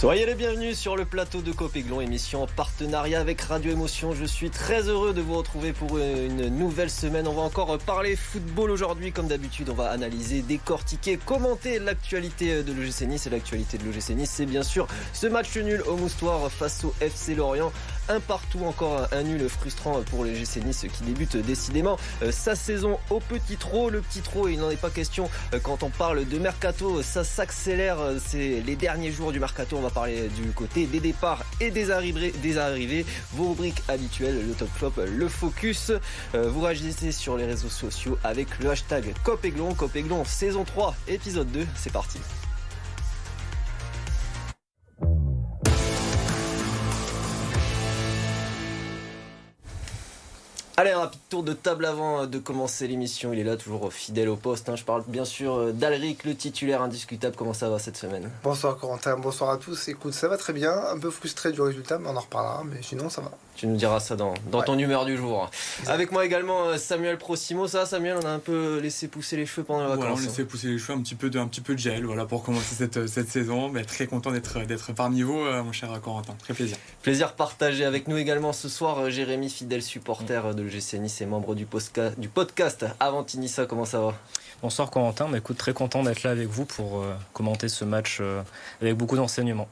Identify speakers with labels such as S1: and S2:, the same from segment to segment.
S1: Soyez les bienvenus sur le plateau de Copéglon, émission en partenariat avec Radio Émotion. Je suis très heureux de vous retrouver pour une nouvelle semaine. On va encore parler football aujourd'hui. Comme d'habitude, on va analyser, décortiquer, commenter l'actualité de l'OGC Nice. Et l'actualité de l'OGC Nice, c'est bien sûr ce match nul au Moustoir face au FC Lorient. Un partout, encore un nul frustrant pour le GC Nice qui débute décidément euh, sa saison au petit trot. Le petit trot, il n'en est pas question euh, quand on parle de mercato. Ça s'accélère. C'est les derniers jours du mercato. On va parler du côté des départs et des arrivées. Des arrivées. Vos rubriques habituelles, le top flop, le focus. Euh, vous réagissez sur les réseaux sociaux avec le hashtag Copéglon. Copéglon saison 3, épisode 2. C'est parti. Allez, un rapide tour de table avant de commencer l'émission. Il est là, toujours fidèle au poste. Hein. Je parle bien sûr euh, d'Alric, le titulaire indiscutable. Comment ça va cette semaine?
S2: Bonsoir Corentin, bonsoir à tous. Écoute, ça va très bien. Un peu frustré du résultat, mais on en reparlera. Mais sinon, ça va.
S1: Tu nous diras ça dans, dans ton humeur du jour. Avec moi également euh, Samuel Prosimo. Ça, Samuel, on a un peu laissé pousser les cheveux pendant les vacances.
S3: Voilà, on a laissé pousser les cheveux, un petit peu de, un petit peu de gel voilà, pour commencer cette, cette saison. Mais très content d'être, d'être parmi vous, euh, mon cher Corentin. Très plaisir.
S1: Plaisir partagé avec nous également ce soir, Jérémy, fidèle supporter de l'GC Nice et membre du, du podcast Avantinissa. Comment ça va?
S4: Bonsoir Corentin, bah, écoute, très content d'être là avec vous pour euh, commenter ce match avec beaucoup d'enseignements.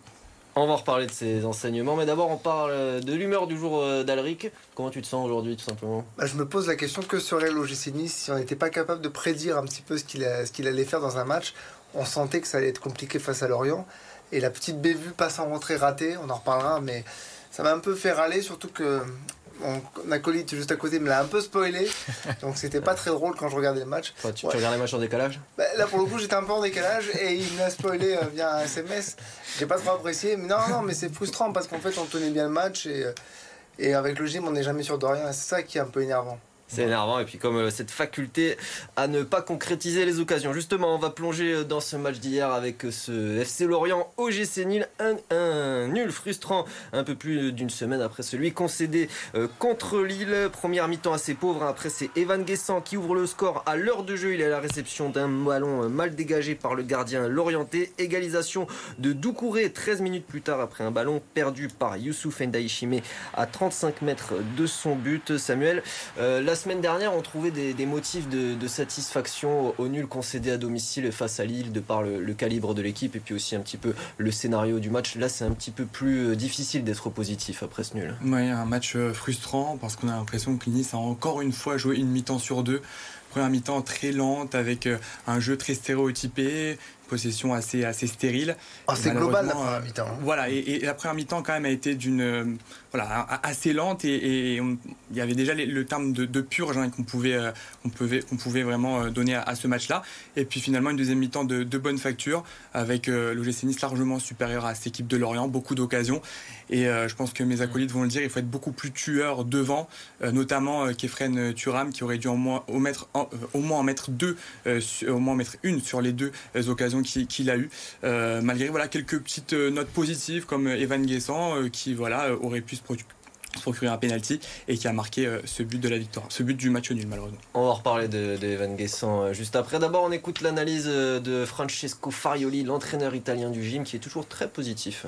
S1: On va reparler de ces enseignements, mais d'abord on parle de l'humeur du jour d'Alric. Comment tu te sens aujourd'hui tout simplement?
S2: Bah, Je me pose la question que serait l'OGC Nice si on n'était pas capable de prédire un petit peu ce qu'il, qu'il allait faire dans un match? On sentait que ça allait être compliqué face à Lorient. Et la petite bévue passe en rentrée ratée, on en reparlera, mais ça m'a un peu fait râler, surtout que mon acolyte juste à côté me l'a un peu spoilé. Donc c'était pas très drôle quand je regardais le match.
S1: tu, regardes les matchs en décalage?
S2: Bah, Là pour le coup j'étais un peu en décalage et il m'a spoilé euh, via un SMS. J'ai pas trop apprécié. Mais non, non, mais c'est frustrant parce qu'en fait on tenait bien le match et, euh, et avec le gym on n'est jamais sûr de rien. C'est ça qui est un peu énervant.
S1: C'est énervant. Et puis comme euh, cette faculté à ne pas concrétiser les occasions. Justement, on va plonger euh, dans ce match d'hier avec euh, ce FC Lorient OGC Nil. Un, un nul frustrant un peu plus d'une semaine après celui concédé contre Lille. Première mi-temps assez pauvre. Hein. Après, c'est Evan Guessant qui ouvre le score à l'heure de jeu. Il est à la réception d'un ballon mal dégagé par le gardien Lorienté. Égalisation de Doucouré 13 minutes plus tard après un ballon perdu par Youssouf Ndaïchimé à 35 mètres de son but. Samuel, la semaine dernière, on trouvait des, motifs de, satisfaction au, nul concédé à domicile face à Lille, de par le, calibre de l'équipe et puis aussi un petit peu le scénario du match. Là, c'est un petit peu plus euh, difficile d'être positif après ce nul.
S3: Oui, un match euh, frustrant parce qu'on a l'impression que Nice a encore une fois joué une mi-temps sur deux première mi-temps très lente avec euh, un jeu très stéréotypé, possession assez, assez stérile.
S2: Ah, c'est global la première mi-temps. Hein.
S3: Voilà, et, la première mi-temps quand même a été d'une voilà assez lente et, il y avait déjà le terme de, de purge hein, qu'on pouvait, euh, on pouvait, qu'on pouvait vraiment euh, donner à, ce match-là. Et puis finalement une deuxième mi-temps de, de bonne facture avec euh, l'OGC Nice largement supérieur à cette équipe de Lorient, beaucoup d'occasions. Et je pense que mes acolytes vont le dire, il faut être beaucoup plus tueur devant, notamment Kefren Turam qui aurait dû au moins, mettre, au moins en mettre deux, au moins en mettre une sur les deux occasions qu'il a eu. Euh, malgré voilà, quelques petites euh, notes positives comme Evan Guessant euh, qui voilà, aurait pu se procurer un penalty et qui a marqué ce but de la victoire, ce but du match nul malheureusement.
S1: On va reparler de, de Guessant juste après. D'abord, on écoute l'analyse de Francesco Farioli, l'entraîneur italien du gym, qui est toujours très positif.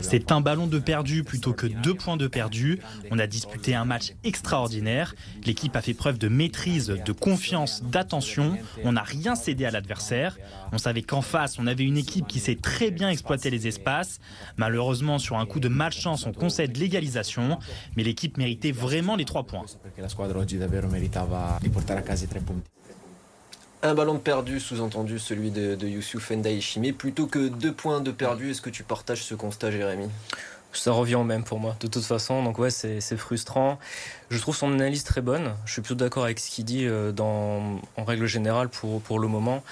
S5: C'est un ballon de perdu plutôt que deux points de perdu. On a disputé un match extraordinaire. L'équipe a fait preuve de maîtrise, de confiance, d'attention. On n'a rien cédé à l'adversaire. On savait qu'en face, on avait une équipe qui sait très bien exploiter les espaces. Malheureusement, sur un coup de malchance, on concède l'égalisation. Mais l'équipe méritait vraiment les trois points.
S1: Un ballon de perdu, sous-entendu celui de, de Youssouf Ndiaye plutôt que deux points de perdu. Est-ce que tu partages ce constat, Jérémy?
S4: Ça revient au même pour moi, de toute façon. Donc ouais, c'est frustrant. Je trouve son analyse très bonne. Je suis plutôt d'accord avec ce qu'il dit euh, en règle générale pour le moment.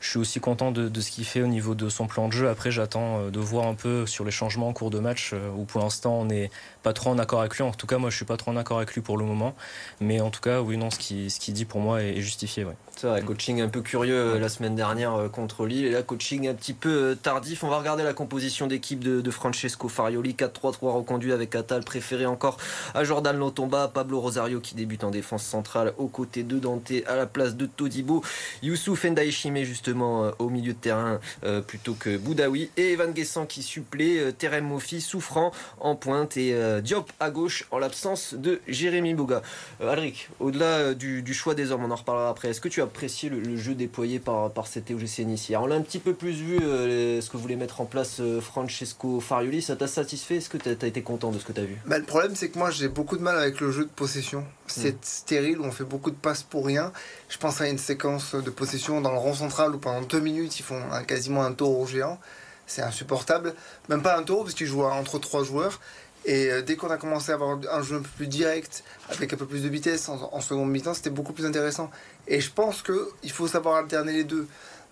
S4: Je suis aussi content de, de ce qu'il fait au niveau de son plan de jeu. Après, j'attends euh, de voir un peu sur les changements en cours de match, euh, où pour l'instant, on n'est pas trop en accord avec lui. En tout cas, moi, je suis pas trop en accord avec lui pour le moment. Mais en tout cas, oui, non, ce qu'il ce dit pour moi est, justifié. Ouais.
S1: C'est vrai, coaching un peu curieux euh, la semaine dernière contre Lille. Et là, coaching un petit peu tardif. On va regarder la composition d'équipe de, de, Francesco Farioli. 4-3-3 reconduit avec Atal, préféré encore à Jordan Lotomba. Pablo Rosario qui débute en défense centrale aux côtés de Dante à la place de Todibo. Youssouf Ndaishime, juste justement au milieu de terrain plutôt que Boudaoui et Evan Guessant qui supplée Terem Mofi souffrant en pointe et Diop à gauche en l'absence de Jérémy Bouga. Alric, au-delà du, choix des hommes, on en reparlera après. Est-ce que tu as apprécié le, jeu déployé par, par cet OGC Nice On l'a un petit peu plus vu ce que voulait mettre en place Francesco Farioli. Ça t'a satisfait? Est-ce que tu as, été content de ce que tu as vu?
S2: Bah, Le problème, c'est que moi, j'ai beaucoup de mal avec le jeu de possession. C'est hmm. stérile, où on fait beaucoup de passes pour rien. Je pense à une séquence de possession dans le rond central où pendant deux minutes, ils font quasiment un taureau géant. C'est insupportable. Même pas un taureau, parce qu'ils jouent entre trois joueurs. Et euh, dès qu'on a commencé à avoir un jeu un peu plus direct, avec un peu plus de vitesse en, seconde mi-temps, c'était beaucoup plus intéressant. Et je pense qu'il faut savoir alterner les deux.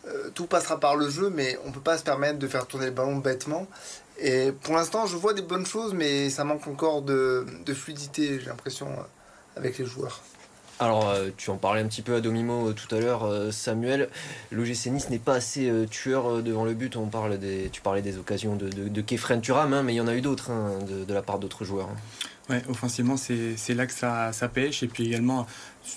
S2: Euh, tout passera par le jeu, mais on ne peut pas se permettre de faire tourner le ballon bêtement. Et pour l'instant, je vois des bonnes choses, mais ça manque encore de, fluidité, j'ai l'impression, euh, avec les joueurs.
S1: Alors, euh, tu en parlais un petit peu à Domimo euh, tout à l'heure, Samuel. L'OGC Nice n'est pas assez tueur devant le but. On parle des, tu parlais des occasions de, de, Kefren Turam, hein, mais il y en a eu d'autres hein, de, la part d'autres joueurs. Hein.
S3: Ouais, offensivement, c'est là que ça, ça, pêche. Et puis également,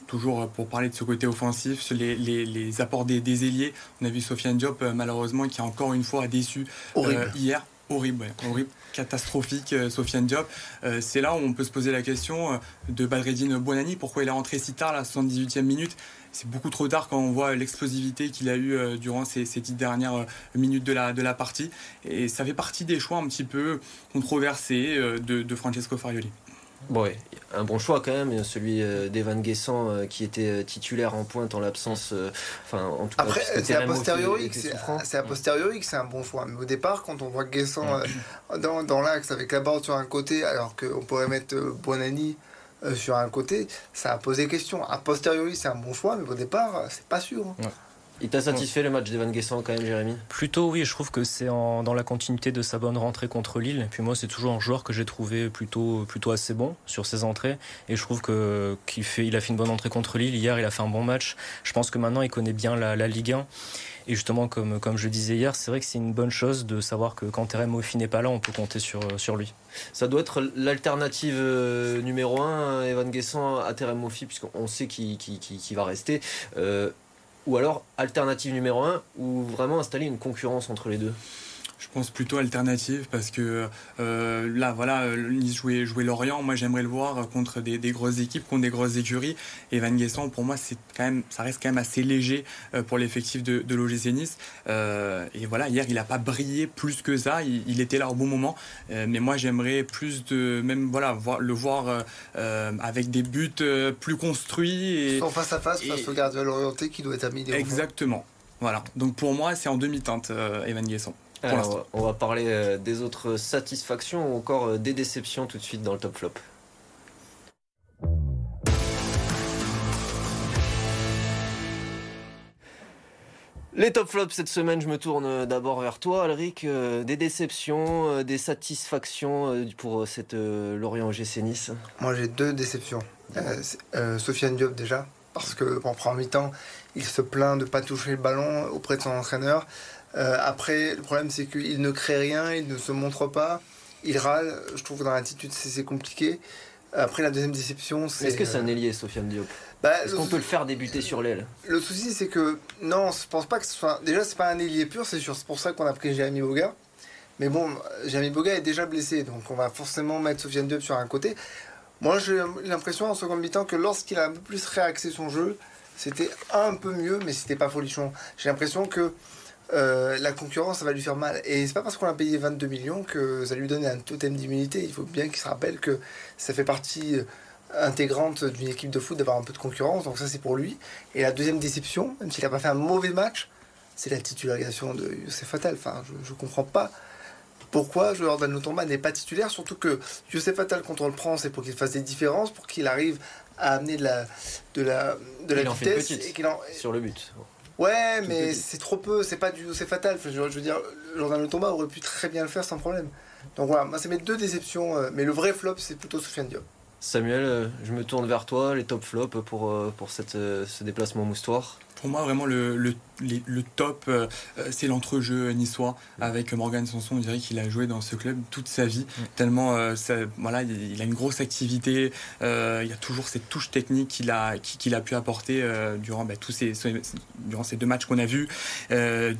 S3: toujours pour parler de ce côté offensif, les, les, les apports des, des, ailiers. On a vu Sofiane Diop, malheureusement, qui a encore une fois déçu hier horrible, horrible, catastrophique, euh, Sofiane Diop. Euh, c'est là où on peut se poser la question euh, de Badreddine Bonani, pourquoi il est rentré si tard, la 78e minute? C'est beaucoup trop tard quand on voit l'explosivité qu'il a eu durant ces, dix dernières minutes de la, partie. Et ça fait partie des choix un petit peu controversés de Francesco Farioli.
S1: Bon, un bon choix quand même, celui euh, d'Evan Guessant euh, qui était euh, titulaire en pointe en l'absence.
S2: Enfin, en tout Après, c'est a posteriori que c'est a posteriori que c'est un bon choix. Mais au départ, quand on voit Guessant dans, dans l'axe avec la barre sur un côté, alors qu'on pourrait mettre Bonani sur un côté, ça a posé question. A posteriori, c'est un bon choix, mais au départ, c'est pas sûr. Hein.
S1: Il t'a satisfait le match d'Evan Guessant quand même, Jérémy?
S4: Plutôt oui, je trouve que c'est dans la continuité de sa bonne rentrée contre Lille. Et puis moi, c'est toujours un joueur que j'ai trouvé plutôt, plutôt assez bon sur ses entrées. Et je trouve que, qu'il fait, il a fait une bonne entrée contre Lille. Hier, il a fait un bon match. Je pense que maintenant, il connaît bien la, Ligue 1. Et justement, comme, comme je disais hier, c'est vrai que c'est une bonne chose de savoir que quand Terem Moffi n'est pas là, on peut compter sur, sur lui.
S1: Ça doit être l'alternative euh, numéro 1, Evan Guessant à Terem Moffi, puisqu'on sait qu'il, va rester. Euh, ou alors alternative numéro 1 ou vraiment installer une concurrence entre les deux
S3: je pense plutôt alternative parce que euh, là, voilà, Nice jouait, jouait Lorient. Moi, j'aimerais le voir contre des, grosses équipes, contre des grosses écuries. Et Van Guessant, pour moi, c'est quand même, ça reste quand même assez léger euh, pour l'effectif de, de l'OGC Nice. Euh, et voilà, hier, il n'a pas brillé plus que ça. Il, était là au bon moment. mais moi, j'aimerais plus de, même voilà, voir, le voir avec des buts plus construits.
S2: Et, en face à face face au gardien orienté qui doit être à midi.
S3: Exactement. Voilà. Donc pour moi, c'est en demi-teinte, Evan Guesson
S1: on va parler euh, des autres satisfactions ou encore euh, des déceptions tout de suite dans le top flop. Les top flops cette semaine, je me tourne d'abord vers toi, Alric. Euh, des déceptions, des satisfactions pour cette Lorient OGC Nice?
S2: Moi j'ai deux déceptions. Sofiane Diop déjà, parce que en premier mi-temps, il se plaint de ne pas toucher le ballon auprès de son entraîneur. Euh, après, le problème, c'est qu'il ne crée rien, il ne se montre pas, il râle. Je trouve que dans l'attitude, c'est compliqué. Après, la deuxième déception, c'est.
S1: Est-ce que c'est un euh, ailier, Sofiane Diop? Bah, Est-ce qu'on peut le faire débuter sur l'aile?
S2: Le souci, c'est que. Non, je pense pas que ce soit. Déjà, c'est pas un ailier pur, c'est sûr. C'est pour ça qu'on a pris Jérémy Boga. Mais bon, Jérémy Boga est déjà blessé, donc on va forcément mettre Sofiane Diop sur un côté. Moi, j'ai l'impression en second mi-temps que lorsqu'il a un peu plus réaxé son jeu, c'était un peu mieux, mais c'était pas folichon. J'ai l'impression que euh, la concurrence, ça va lui faire mal. Et c'est pas parce qu'on a payé 22 millions que ça lui donne un totem d'immunité. Il faut bien qu'il se rappelle que ça fait partie euh, intégrante d'une équipe de foot d'avoir un peu de concurrence. Donc ça, c'est pour lui. Et la deuxième déception, même s'il n'a pas fait un mauvais match, c'est la titularisation de Youssef Fatal. Enfin, je ne comprends pas pourquoi Jordan Lutomba n'est pas titulaire, surtout que Youssef Fatal, quand on le prend, c'est pour qu'il fasse des différences, pour qu'il arrive à amener de la, de la, de la vitesse.
S1: et en... Sur le but.
S2: Ouais, mais c'est trop peu, c'est pas du c'est fatal. Je, veux dire, Jordan Le Tomba aurait pu très bien le faire sans problème. Donc voilà, moi c'est mes deux déceptions, euh, mais le vrai flop c'est plutôt Soufiane Diop.
S1: Samuel, euh, je me tourne vers toi, les top flops pour, euh, pour cette, ce déplacement moustoir
S3: Pour moi, vraiment, le, le top, euh, euh, c'est l'entrejeu niçois avec Morgan Sanson. On dirait qu'il a joué dans ce club toute sa vie, tellement ça, voilà, il a une grosse activité. il y a toujours cette touche technique qu'il a, qu'il a pu apporter durant bah, tous ces, durant ces deux matchs qu'on a vus.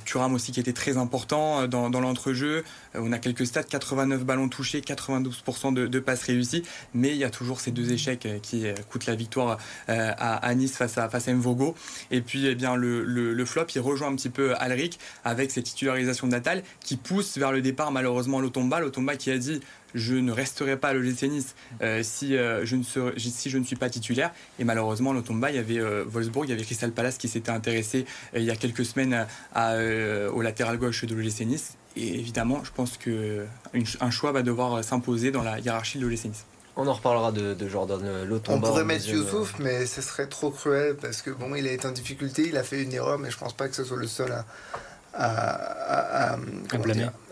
S3: Thuram aussi qui était très important dans, dans l'entrejeu. on a quelques stats 89 ballons touchés, 92% de, de, passes réussies, mais il y a toujours ces deux échecs qui coûtent la victoire à, à, Nice face à, face à Mvogo. Et puis, eh bien, le, le, flop, il rejoint un petit peu Alric avec cette titularisation de Natal qui pousse vers le départ malheureusement l'Otomba. L'Otomba qui a dit je ne resterai pas à l'OGC Nice euh, si, euh, je ne suis pas titulaire. Et malheureusement, l'Otomba, il y avait euh, Wolfsburg, il y avait Crystal Palace qui s'était intéressé il y a quelques semaines à, au latéral gauche de l'OGC Nice. Et évidemment, je pense qu'un choix va devoir s'imposer dans la hiérarchie de l'OGC Nice.
S1: On en reparlera de, Jordan Lotomba.
S2: On pourrait mettre Youssouf, mais ce serait trop cruel parce que bon, il a été en difficulté, il a fait une erreur, mais je pense pas que ce soit le seul à, à,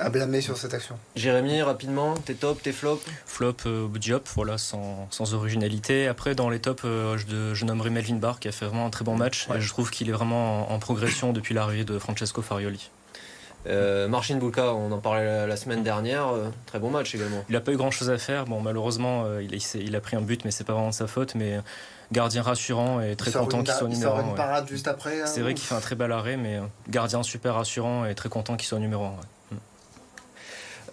S2: blâmer. sur cette action.
S1: Jérémy, rapidement, tes top, tes flop
S4: Flop, euh, Diop, voilà, sans, sans, originalité. Après, dans les tops, euh, je, je, nommerai Melvin Barr qui a fait vraiment un très bon match. Et je trouve qu'il est vraiment en progression depuis l'arrivée de Francesco Farioli.
S1: Euh, Marcin Bulka, on en parlait la, semaine dernière, euh, très bon match également.
S4: Il n'a pas eu grand chose à faire. Bon, malheureusement, euh, il, il, a pris un but, mais c'est pas vraiment sa faute. Mais gardien rassurant et très content qu'il soit numéro 1.
S2: parade juste après.
S4: Hein, c'est vrai qu'il fait un très bel arrêt, mais gardien super rassurant et très content qu'il soit numéro 1.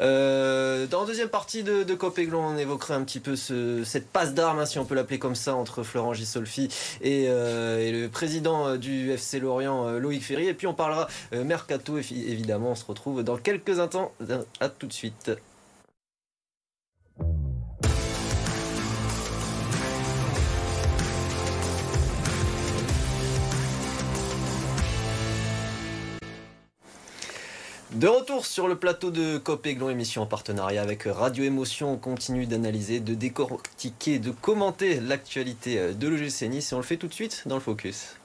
S1: Euh, dans la deuxième partie de, de Copéglon, on évoquerait un petit peu cette passe d'armes, hein, si on peut l'appeler comme ça, entre Florent Gisolfi et, euh, et, le président euh, du FC Lorient, Loïc Ferry. Et puis on parlera Mercato, évidemment. On se retrouve dans quelques instants. À tout de suite. De retour sur le plateau de Copéglon, émission en partenariat avec Radio Émotion. On continue d'analyser, de décortiquer, de commenter l'actualité de l'OGC Nice et on le fait tout de suite dans le Focus.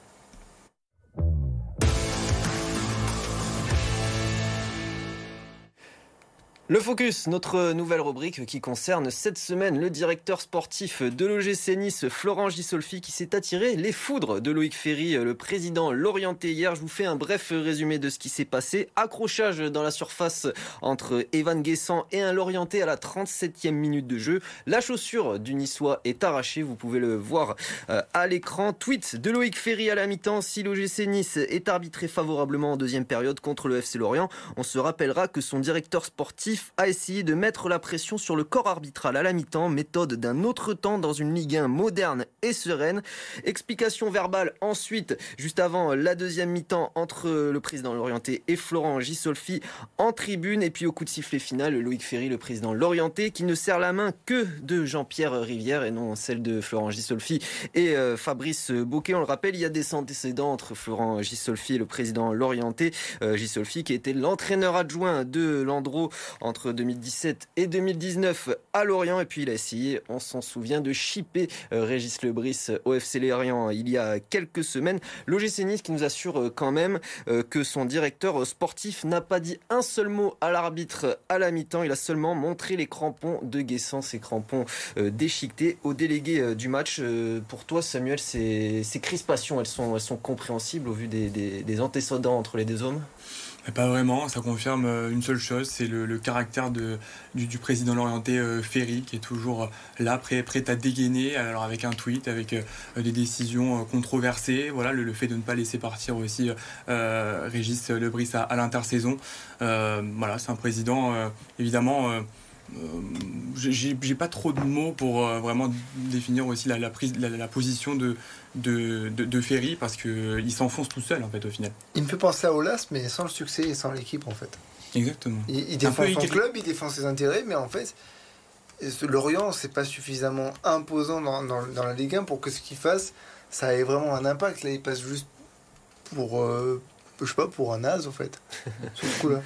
S1: Le Focus, notre nouvelle rubrique qui concerne cette semaine le directeur sportif de l'OGC Nice, Florent Gisolfi, qui s'est attiré les foudres de Loïc Ferry, le président l'orienté hier. Je vous fais un bref résumé de ce qui s'est passé. Accrochage dans la surface entre Evan Guessant et un Lorienté à la 37e minute de jeu. La chaussure du Niçois est arrachée, vous pouvez le voir euh, à l'écran. Tweet de Loïc Ferry à la mi-temps. Si l'OGC Nice est arbitré favorablement en deuxième période contre le FC Lorient, on se rappellera que son directeur sportif a essayé de mettre la pression sur le corps arbitral à la mi-temps, méthode d'un autre temps dans une Ligue 1 moderne et sereine. Explication verbale ensuite, juste avant la deuxième mi-temps entre le président Lorienté et Florent Gisolfi en tribune. Et puis au coup de sifflet final, Loïc Ferry, le président Lorienté, qui ne serre la main que de Jean-Pierre Rivière et non celle de Florent Gisolfi et euh, Fabrice Bouquet. On le rappelle, il y a des antécédents entre Florent Gisolfi et le président Lorienté. Euh, Gisolfi qui était l'entraîneur adjoint de Landreau entre 2017 et 2019 à Lorient. Et puis il a essayé, on s'en souvient, de chipper euh, Régis Lebris au FC Lorient il y a quelques semaines. L'OGC Nice qui nous assure euh, quand même euh, que son directeur sportif n'a pas dit un seul mot à l'arbitre à la mi-temps. Il a seulement montré les crampons de Guessant, ces crampons déchiquetés au délégué du match. Pour toi, Samuel, ces, crispations, elles sont, elles sont compréhensibles au vu des antécédents entre les deux hommes?
S3: Pas vraiment, ça confirme euh, une seule chose, c'est le, caractère de, du, président orienté euh, Ferry qui est toujours euh, là, prêt, prêt à dégainer, alors avec un tweet, avec des décisions controversées, voilà, le, fait de ne pas laisser partir aussi Régis Lebris à, à l'intersaison. voilà, c'est un président évidemment j'ai pas trop de mots pour vraiment définir aussi la, prise, la, position de, de, de, Ferry parce qu'il s'enfonce tout seul en fait au final.
S2: Il me fait penser à Olas mais sans le succès et sans l'équipe en fait.
S3: Exactement.
S2: Il, défend son club, il défend ses intérêts mais en fait Lorient c'est pas suffisamment imposant dans, dans, la Ligue 1 pour que ce qu'il fasse ça ait vraiment un impact. Là il passe juste pour... Euh, je sais pas, pour un as en fait, sur ce coup-là.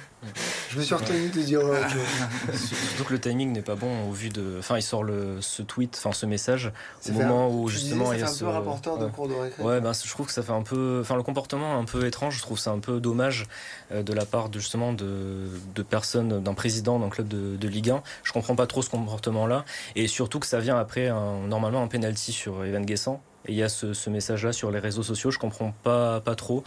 S2: Je me suis retenu de dire. Euh,
S4: Surtout que le timing n'est pas bon au vu de. Enfin, il sort le, ce tweet, enfin ce message au moment où justement
S2: il
S4: y a
S2: ce. Un peu rapporteur de cours de récré.
S4: Ouais, ben, je trouve que ça fait un peu. Enfin, le comportement un peu étrange. Je trouve ça un peu dommage euh, de la part de, justement de, de personnes, d'un président d'un club de, de, Ligue 1. Je comprends pas trop ce comportement-là, et surtout que ça vient après un, normalement un penalty sur Evan Guessant Et il y a ce, message-là sur les réseaux sociaux, je comprends pas, pas trop.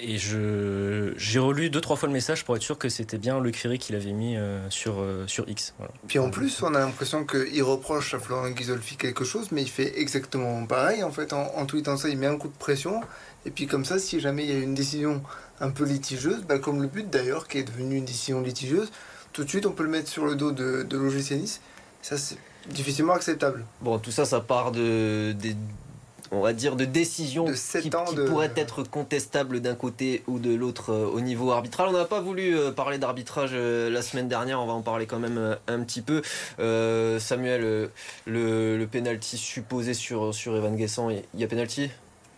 S4: Et je, j'ai relu deux, trois fois le message pour être sûr que c'était bien Luc Ferry qui l'avait mis euh, sur, euh, sur X.
S2: Puis en plus, on a l'impression qu'il reproche à Florent Ghisolfi quelque chose, mais il fait exactement pareil. En fait, en, en tweetant ça, il met un coup de pression. Et puis comme ça, si jamais il y a une décision un peu litigieuse, bah, comme le but d'ailleurs, qui est devenu une décision litigieuse, tout de suite on peut le mettre sur le dos de, de l'OGC Nice. Ça, c'est difficilement acceptable.
S1: Bon, tout ça, ça part de, des on va dire, de décisions qui, pourraient être contestables d'un côté ou de l'autre euh, au niveau arbitral. On n'a pas voulu euh, parler d'arbitrage euh, la semaine dernière, on va en parler quand même un petit peu. Samuel, le, le penalty supposé sur, sur Evan Guessant, il y a penalty?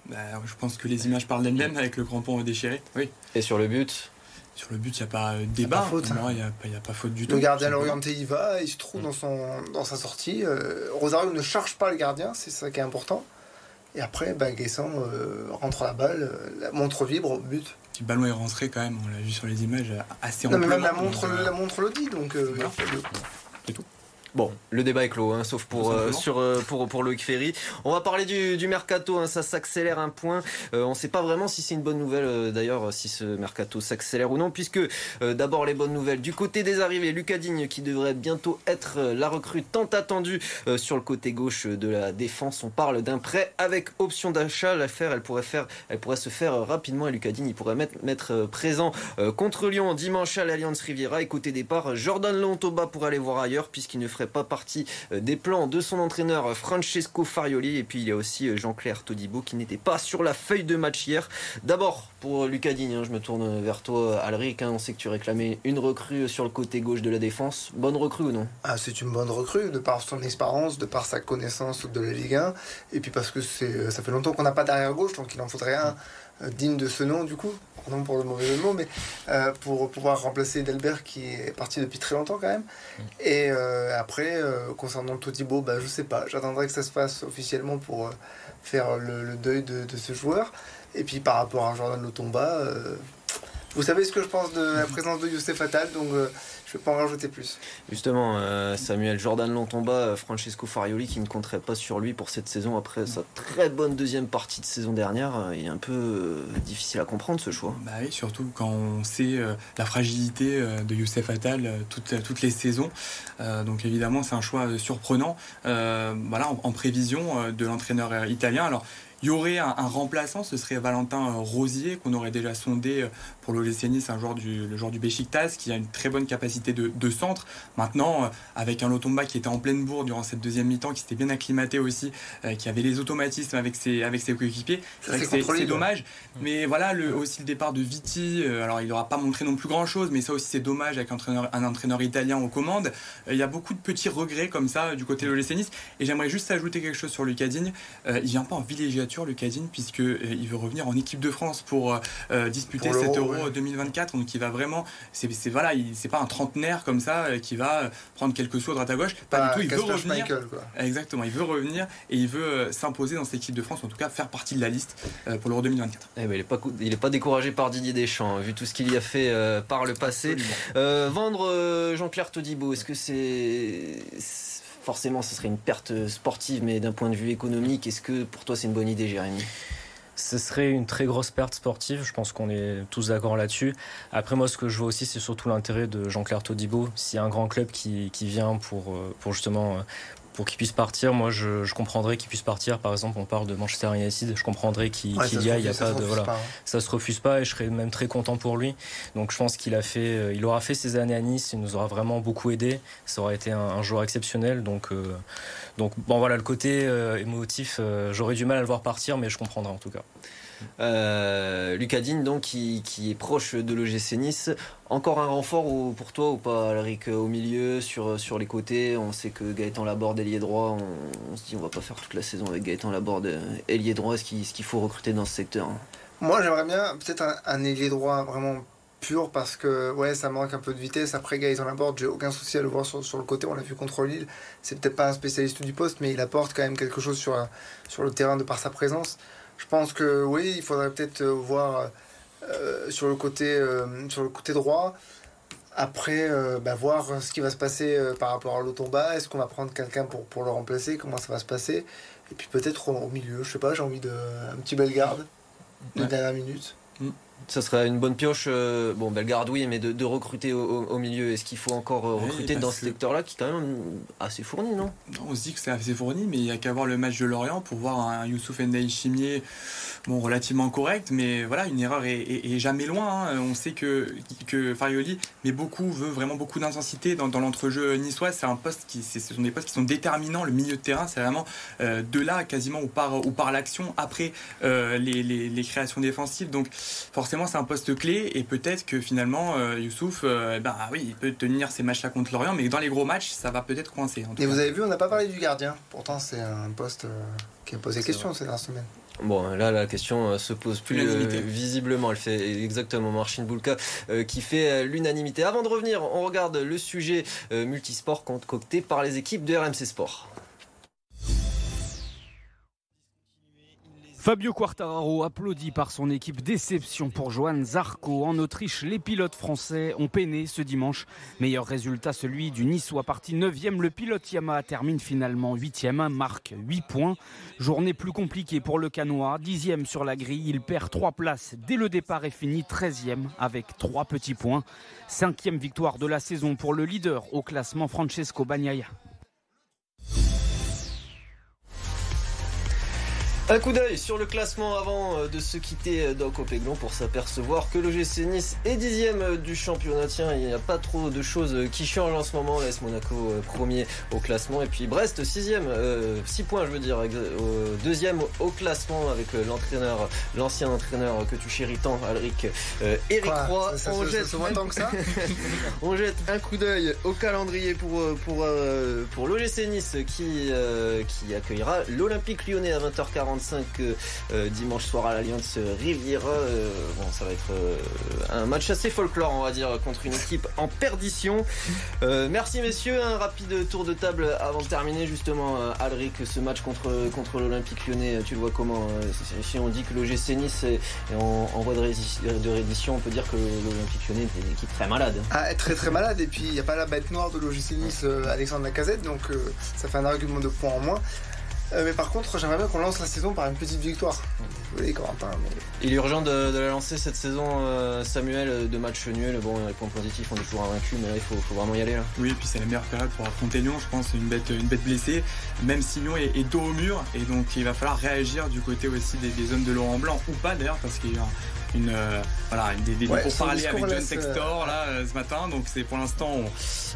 S3: Bah, Je pense que les images parlent d'elles-mêmes avec le crampon déchiré. Oui.
S1: Et sur le but?
S3: Sur le but, il n'y a pas de débat. Il n'y a, a, pas faute du tout.
S2: Le gardien l'orienté, il va, il se trouve dans, son, dans sa sortie. Rosario ne charge pas le gardien, c'est ça qui est important. Et après, Guessant euh, rentre la balle, euh, la montre vibre, but.
S3: Le ballon est rentré quand même, on l'a vu sur les images, assez
S2: Non, mais même la montre, la montre le dit, donc euh.
S1: Bon, le débat est clos, hein, sauf pour, euh, sur, euh, pour, pour Loïc Ferry. On va parler du, du mercato, hein, ça s'accélère un point. Euh, on ne sait pas vraiment si c'est une bonne nouvelle, d'ailleurs, si ce mercato s'accélère ou non, puisque d'abord les bonnes nouvelles. Du côté des arrivées, Lucas Digne, qui devrait bientôt être la recrue tant attendue sur le côté gauche de la défense. On parle d'un prêt avec option d'achat. L'affaire, elle pourrait, faire, elle pourrait se faire rapidement et Lucas Digne, il pourrait mettre, mettre présent contre Lyon dimanche à l'Alliance Riviera. Et côté départ, Jordan Lontoba pourrait aller voir ailleurs, puisqu'il ne ferait pas partie euh, des plans de son entraîneur euh, Francesco Farioli. Et puis il y a aussi euh, Jean-Claire Todibo qui n'était pas sur la feuille de match hier. D'abord pour Lucas Digne, hein, je me tourne vers toi Alric. Hein, on sait que tu réclamais une recrue sur le côté gauche de la défense. Bonne recrue ou non?
S2: Ah, C'est une bonne recrue de par son expérience, de par sa connaissance de la Ligue 1. Et puis parce que ça fait longtemps qu'on n'a pas d'arrière gauche, donc il en faudrait un digne de ce nom du coup pardon pour le mauvais mot, mais euh, pour pouvoir remplacer Delbert qui est parti depuis très longtemps quand même. Mm. Et euh, après, euh, concernant Totibo, bah, je sais pas, j'attendrai que ça se fasse officiellement pour faire le, deuil de, de, ce joueur. Et puis par rapport à Jordan Lotomba, vous savez ce que je pense de la présence de Youssef Attal, donc je ne vais pas en rajouter plus.
S1: Justement, Samuel Jordan Lontomba, Francesco Farioli qui ne compterait pas sur lui pour cette saison après sa très bonne deuxième partie de saison dernière. il est un peu difficile à comprendre ce choix.
S3: Bah oui, surtout quand on sait la fragilité de Youssef Attal toutes, toutes les saisons. donc évidemment, c'est un choix surprenant. voilà, en, en prévision de l'entraîneur italien. Alors, il y aurait un, remplaçant, ce serait Valentin euh, Rosier, qu'on aurait déjà sondé euh, pour l'OGC Nice, un joueur du, le joueur du Besiktas, qui a une très bonne capacité de, centre. Maintenant, euh, avec un Lotomba qui était en pleine bourre durant cette deuxième mi-temps, qui s'était bien acclimaté aussi, qui avait les automatismes avec ses, avec ses coéquipiers, c'est dommage. Mais voilà, le, aussi le départ de Viti, alors il n'aura pas montré non plus grand-chose, mais ça aussi c'est dommage avec un entraîneur, un entraîneur italien aux commandes. il y a beaucoup de petits regrets comme ça du côté de l'OGC Nice. Et j'aimerais juste ajouter quelque chose sur Lucas Digne. il vient pas en villégiature le Lucadine, puisqu'il euh, veut revenir en équipe de France pour euh, euh, disputer cet Euro 2024. Donc il va vraiment. C'est voilà, c'est pas un trentenaire comme ça qui va prendre quelques sauts à droite à gauche. Pas, du tout, il veut revenir. Exactement, il veut revenir et il veut s'imposer dans cette équipe de France, en tout cas faire partie de la liste pour l'Euro 2024.
S1: Eh ben, il n'est pas, il pas découragé par Didier Deschamps, vu tout ce qu'il y a fait par le passé. vendre Jean-Claire Todibo, est-ce que c'est forcément ce serait une perte sportive, mais d'un point de vue économique, est-ce que pour toi c'est une bonne idée, Jérémy?
S4: Ce serait une très grosse perte sportive, je pense qu'on est tous d'accord là-dessus. Après moi, ce que je vois aussi, c'est surtout l'intérêt de Jean-Claire Todibo. S'il y a un grand club qui, vient pour, euh, justement euh, pour qu'il puisse partir, moi je, je comprendrais qu'il puisse partir. Par exemple, on parle de Manchester United, je comprendrais qu'il y a, il y a pas de voilà, hein. ça se refuse pas et je serais même très content pour lui. Donc je pense qu'il a fait, euh, il aura fait ses années à Nice, il nous aura vraiment beaucoup aidé. Ça aurait été un, joueur exceptionnel. Donc euh, donc bon voilà le côté euh, émotif, j'aurais du mal à le voir partir, mais je comprendrai en tout cas.
S1: Euh, Lucadine, donc, qui, est proche de l'OGC Nice. Encore un renfort pour toi ou pas, Alric Au milieu, sur, sur les côtés, on sait que Gaëtan Laborde, ailier droit, on, se dit on va pas faire toute la saison avec Gaëtan Laborde, ailier droit, ce qu'il faut recruter dans ce secteur?
S2: Moi, j'aimerais bien peut-être un, ailier droit vraiment pur parce que ouais ça manque un peu de vitesse. Après Gaëtan Laborde j'ai aucun souci à le voir sur, le côté. On l'a vu contre Lille. C'est peut-être pas un spécialiste du poste mais il apporte quand même quelque chose sur, sur le terrain de par sa présence je pense que oui, il faudrait peut-être euh, voir euh, sur, le côté, euh, sur le côté droit. Après, bah, voir ce qui va se passer par rapport à l'Otomba. Est-ce qu'on va prendre quelqu'un pour, pour le remplacer? Comment ça va se passer? Et puis peut-être au, milieu, je sais pas, j'ai envie de un petit Bellegarde, de dernière minute.
S1: Mm ça serait une bonne pioche, euh, bon, Bellegarde, oui, mais de, recruter au, milieu. Est-ce qu'il faut encore euh, recruter dans ce secteur-là qui est quand même assez fourni, non?
S3: On se dit que c'est assez fourni, mais il n'y a qu'à voir le match de Lorient pour voir un Youssouf Ndiaye Chimier bon, relativement correct, mais voilà, une erreur est, jamais loin. Hein. On sait que, que Farioli met beaucoup, veut vraiment beaucoup d'intensité dans, l'entrejeu niçois. C'est un poste qui, ce sont des postes qui sont déterminants. Le milieu de terrain, c'est vraiment euh, de là quasiment ou par, ou par l'action après les, les créations défensives. Donc forcément, c'est un poste clé et peut-être que finalement euh, Youssouf, euh, ben oui, il peut tenir ses matchs là contre Lorient, mais dans les gros matchs, ça va peut-être coincer.
S2: et vous avez vu, on n'a pas parlé du gardien. Pourtant, c'est un poste euh, qui a posé question ces dernières semaines.
S1: Bon, là, la question se pose plus visiblement. Elle fait exactement Marcin Boulka qui fait l'unanimité. Avant de revenir, on regarde le sujet multisport concocté par les équipes de RMC Sport.
S6: Fabio Quartararo applaudi par son équipe déception pour Johan Zarco. En Autriche, les pilotes français ont peiné ce dimanche. Meilleur résultat, celui du Niçois parti 9e. Le pilote Yamaha termine finalement 8e, marque 8 points. Journée plus compliquée pour le Canois. 10e sur la grille, il perd 3 places dès le départ et finit 13e avec 3 petits points. Cinquième victoire de la saison pour le leader au classement Francesco Bagnaia.
S1: Un coup d'œil sur le classement avant euh, de se quitter euh, dans Copéglon pour s'apercevoir que le GC Nice est dixième euh, du championnat. Tiens, il n'y a pas trop de choses qui changent en ce moment. Laisse Monaco premier au classement et puis Brest sixième, euh, six points je veux dire, deuxième au classement avec l'entraîneur, l'ancien entraîneur que tu chéris tant, Alric, Eric Roy.
S2: on, jette, que ça
S1: on jette un coup d'œil au calendrier pour pour pour l'OGC Nice qui qui accueillera l'Olympique Lyonnais à 20h40 euh, dimanche soir à l'Alliance Riviera. Euh, bon, ça va être euh, un match assez folklore, on va dire, contre une équipe en perdition. merci messieurs, un rapide tour de table avant de terminer justement. Alric, ce match contre, contre l'Olympique lyonnais, tu le vois comment Si on dit que le GC Nice est en, voie de, réédition, on peut dire que l'Olympique lyonnais est une équipe très malade.
S2: Ah, très très malade, et puis il n'y a pas la bête noire de l'OGC Nice, Alexandre Lacazette, donc ça fait un argument de points en moins. Euh, mais par contre, j'aimerais bien qu'on lance la saison par une petite victoire. Oui, Corentin.
S1: Il est urgent de, la lancer cette saison, euh, Samuel, de match nul. Bon, les points positifs, on est toujours invaincu, mais là, il faut, vraiment y aller. Là.
S3: Oui, et puis c'est la meilleure période pour affronter Lyon. Je pense une bête, une bête blessée. Même si Lyon est, dos au mur, et donc il va falloir réagir du côté aussi des, des hommes de Laurent Blanc, ou pas d'ailleurs, parce qu'il y a une euh, voilà des, des pour parler avec John Textor là ce matin donc c'est pour l'instant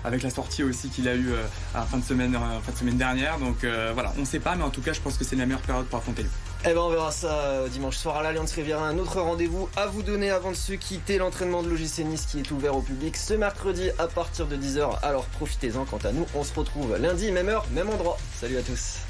S3: avec la sortie aussi qu'il a eu à la fin de semaine fin de semaine dernière donc voilà on sait pas mais en tout cas je pense que c'est la meilleure période pour affronter lui.
S1: Eh ben on verra ça euh, dimanche soir à l'Alliance Riviera. Un autre rendez-vous à vous donner avant de se quitter. L'entraînement de l'OGC Nice qui est ouvert au public ce mercredi à partir de 10h. Alors profitez-en. Quant à nous, on se retrouve lundi, même heure, même endroit. Salut à tous.